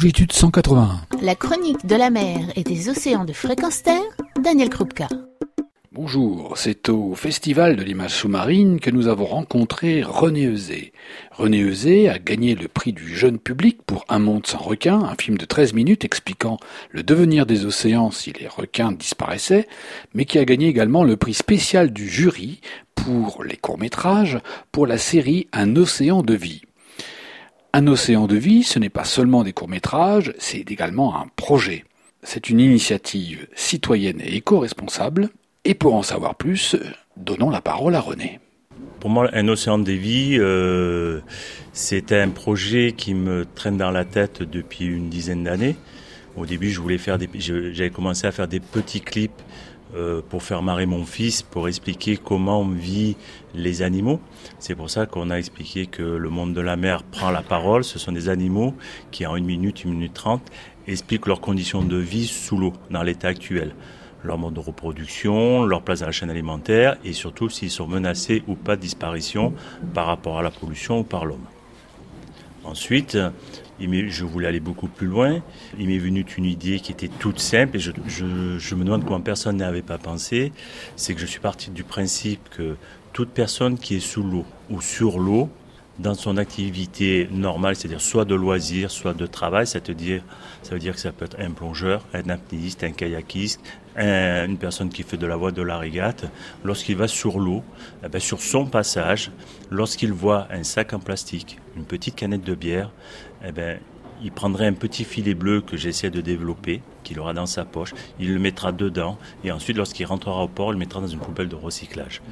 Longitude 181. La chronique de la mer et des océans de fréquence terre, Daniel Krupka. Bonjour, c'est au Festival de l'image sous-marine que nous avons rencontré René Eusé. René Eusé a gagné le prix du jeune public pour Un monde sans requins, un film de 13 minutes expliquant le devenir des océans si les requins disparaissaient, mais qui a gagné également le prix spécial du jury pour les courts-métrages pour la série Un océan de vie. Un océan de vie, ce n'est pas seulement des courts-métrages, c'est également un projet. C'est une initiative citoyenne et éco-responsable et pour en savoir plus, donnons la parole à René. Pour moi, un océan des vies, euh, c'est un projet qui me traîne dans la tête depuis une dizaine d'années. Au début, j'avais commencé à faire des petits clips euh, pour faire marrer mon fils, pour expliquer comment on vit les animaux. C'est pour ça qu'on a expliqué que le monde de la mer prend la parole. Ce sont des animaux qui, en une minute, une minute trente, expliquent leurs conditions de vie sous l'eau, dans l'état actuel leur mode de reproduction, leur place dans la chaîne alimentaire et surtout s'ils sont menacés ou pas de disparition par rapport à la pollution ou par l'homme. Ensuite, je voulais aller beaucoup plus loin. Il m'est venu une idée qui était toute simple et je, je me demande comment personne n'avait pas pensé. C'est que je suis parti du principe que toute personne qui est sous l'eau ou sur l'eau dans son activité normale, c'est-à-dire soit de loisirs, soit de travail, ça, veut dire, que ça peut être un plongeur, un apnéiste, un kayakiste, une personne qui fait de la voie de la régate, lorsqu'il va sur l'eau, eh ben, sur son passage, lorsqu'il voit un sac en plastique, une petite canette de bière, eh ben, il prendrait un petit filet bleu que j'essaie de développer, qu'il aura dans sa poche, il le mettra dedans, et ensuite, lorsqu'il rentrera au port, il le mettra dans une poubelle de recyclage.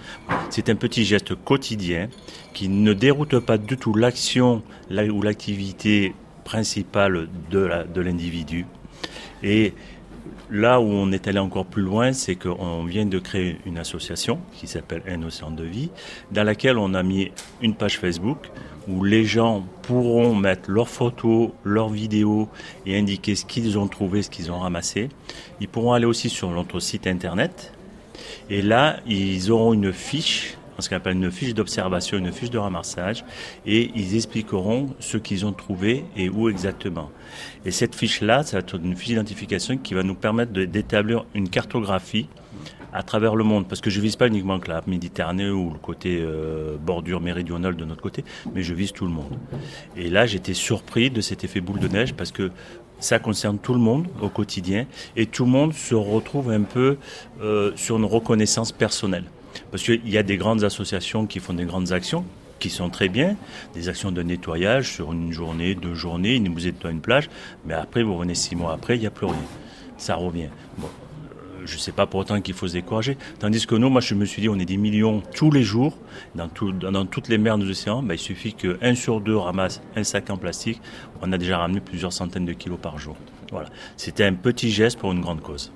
C'est un petit geste quotidien qui ne déroute pas du tout l'action ou l'activité principale de l'individu. Et là où on est allé encore plus loin, c'est qu'on vient de créer une association qui s'appelle Un océan de vie, dans laquelle on a mis une page Facebook où les gens pourront mettre leurs photos, leurs vidéos et indiquer ce qu'ils ont trouvé, ce qu'ils ont ramassé. Ils pourront aller aussi sur notre site internet et là, ils auront une fiche ce qu'on appelle une fiche d'observation, une fiche de ramassage, et ils expliqueront ce qu'ils ont trouvé et où exactement. Et cette fiche-là, c'est une fiche d'identification qui va nous permettre d'établir une cartographie à travers le monde, parce que je vise pas uniquement que la Méditerranée ou le côté euh, bordure méridionale de notre côté, mais je vise tout le monde. Et là, j'étais surpris de cet effet boule de neige parce que ça concerne tout le monde au quotidien et tout le monde se retrouve un peu euh, sur une reconnaissance personnelle. Parce qu'il y a des grandes associations qui font des grandes actions, qui sont très bien, des actions de nettoyage sur une journée, deux journées, vous nettoient une plage, mais après, vous revenez six mois après, il n'y a plus rien. Ça revient. Je ne sais pas pour autant qu'il faut se décourager. Tandis que nous, moi, je me suis dit, on est des millions tous les jours, dans, toutes les mers des océans. Ben, il suffit qu'un sur deux ramasse un sac en plastique. On a déjà ramené plusieurs centaines de kilos par jour. Voilà. C'était un petit geste pour une grande cause.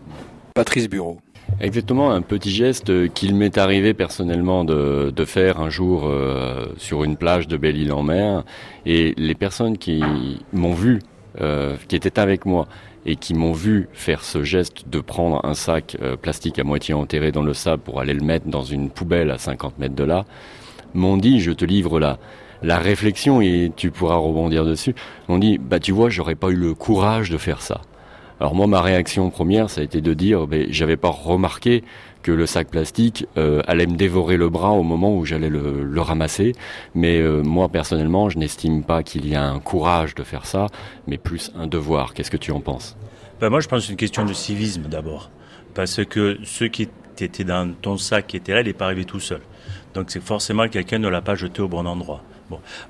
Patrice Bureau. Exactement, un petit geste qu'il m'est arrivé personnellement de, faire un jour euh, sur une plage de Belle-Île-en-Mer. Et les personnes qui m'ont vu, euh, qui étaient avec moi, et qui m'ont vu faire ce geste de prendre un sac euh, plastique à moitié enterré dans le sable pour aller le mettre dans une poubelle à 50 mètres de là, m'ont dit, je te livre la, la réflexion et tu pourras rebondir dessus, m'ont dit, bah tu vois, j'aurais pas eu le courage de faire ça. Alors moi, ma réaction première, ça a été de dire, ben, j'avais pas remarqué que le sac plastique euh, allait me dévorer le bras au moment où j'allais le, ramasser. Mais euh, moi, personnellement, je n'estime pas qu'il y a un courage de faire ça, mais plus un devoir. Qu'est-ce que tu en penses? Ben Moi, je pense que c'est une question de civisme d'abord. Parce que ceux qui étaient dans ton sac qui était là, il n'est pas arrivé tout seul. Donc c'est forcément quelqu'un ne l'a pas jeté au bon endroit.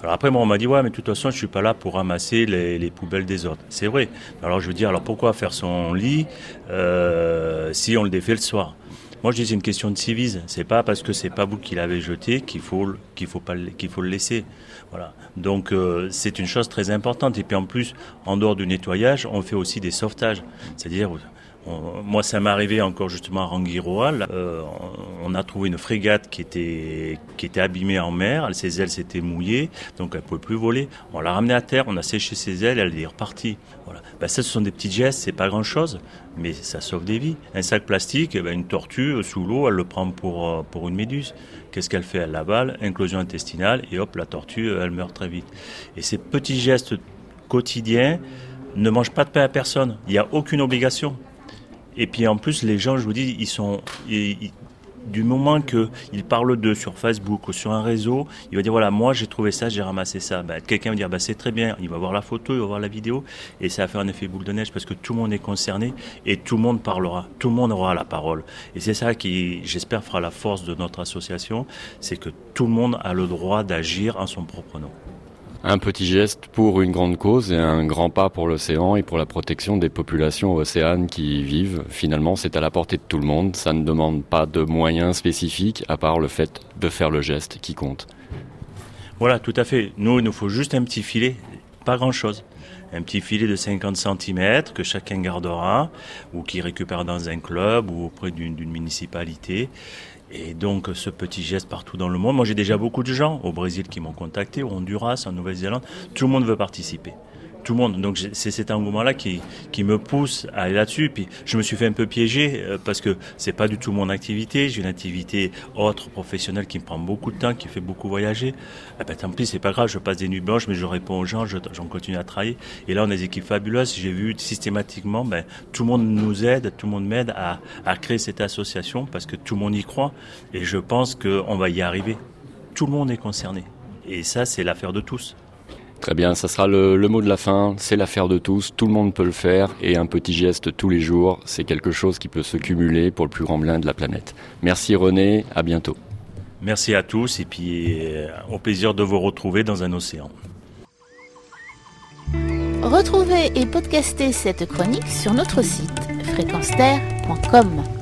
Alors après, moi, on m'a dit, ouais, mais de toute façon, je suis pas là pour ramasser les, poubelles des autres. C'est vrai. Alors je veux dire, alors pourquoi faire son lit euh, si on le défait le soir? Moi, je dis c'est une question de civisme. C'est pas parce que c'est pas vous qui l'avez jeté qu'il faut faut pas qu'il faut le laisser. Voilà. Donc euh, c'est une chose très importante. Et puis en plus, en dehors du nettoyage, on fait aussi des sauvetages. C'est-à-dire moi, ça m'est arrivé encore justement à Rangiroa. Euh, on a trouvé une frégate qui était, abîmée en mer. Ses ailes s'étaient mouillées, donc elle ne pouvait plus voler. On l'a ramenée à terre, on a séché ses ailes, elle est repartie. Voilà. Ben, ça, ce sont des petits gestes, c'est pas grand-chose, mais ça sauve des vies. Un sac plastique, eh ben, une tortue euh, sous l'eau, elle le prend pour, euh, pour une méduse. Qu'est-ce qu'elle fait? Elle l'avale, inclusion intestinale, et hop, la tortue, elle meurt très vite. Et ces petits gestes quotidiens, ne mange pas de pain à personne. Il n'y a aucune obligation. Et puis en plus, les gens, je vous dis, ils sont, du moment qu'il parle d'eux sur Facebook ou sur un réseau, il va dire voilà, moi j'ai trouvé ça, j'ai ramassé ça. Ben, quelqu'un va dire bah, c'est très bien, il va voir la photo, il va voir la vidéo, et ça va faire un effet boule de neige parce que tout le monde est concerné et tout le monde parlera, tout le monde aura la parole. Et c'est ça qui, j'espère, fera la force de notre association, c'est que tout le monde a le droit d'agir en son propre nom un petit geste pour une grande cause et un grand pas pour l'océan et pour la protection des populations océanes qui y vivent. Finalement, c'est à la portée de tout le monde. Ça ne demande pas de moyens spécifiques à part le fait de faire le geste qui compte. Voilà, tout à fait. Nous, il nous faut juste un petit filet, pas grand-chose. Un petit filet de 50 cm que chacun gardera ou qui récupère dans un club ou auprès d'une municipalité. Et donc ce petit geste partout dans le monde, moi j'ai déjà beaucoup de gens au Brésil qui m'ont contacté, au Honduras, en Nouvelle-Zélande, tout le monde veut participer tout le monde. Donc c'est cet engouement-là qui, qui me pousse à aller là-dessus. Puis je me suis fait un peu piéger euh, parce que c'est pas du tout mon activité. J'ai une activité autre, professionnelle, qui me prend beaucoup de temps, qui fait beaucoup voyager. Eh ben, tant pis, c'est pas grave. Je passe des nuits blanches, mais je réponds aux gens, j'en continue à travailler. Et là, on a des équipes fabuleuses. J'ai vu systématiquement, ben, tout le monde nous aide, tout le monde m'aide à, à créer cette association parce que tout le monde y croit. Et je pense qu'on va y arriver. Tout le monde est concerné. Et ça, c'est l'affaire de tous. Très bien, ça sera le, mot de la fin. C'est l'affaire de tous. Tout le monde peut le faire. Et un petit geste tous les jours, c'est quelque chose qui peut se cumuler pour le plus grand bien de la planète. Merci René, à bientôt. Merci à tous et puis euh, au plaisir de vous retrouver dans un océan. Retrouvez et podcastez cette chronique sur notre site fréquenceterre.com.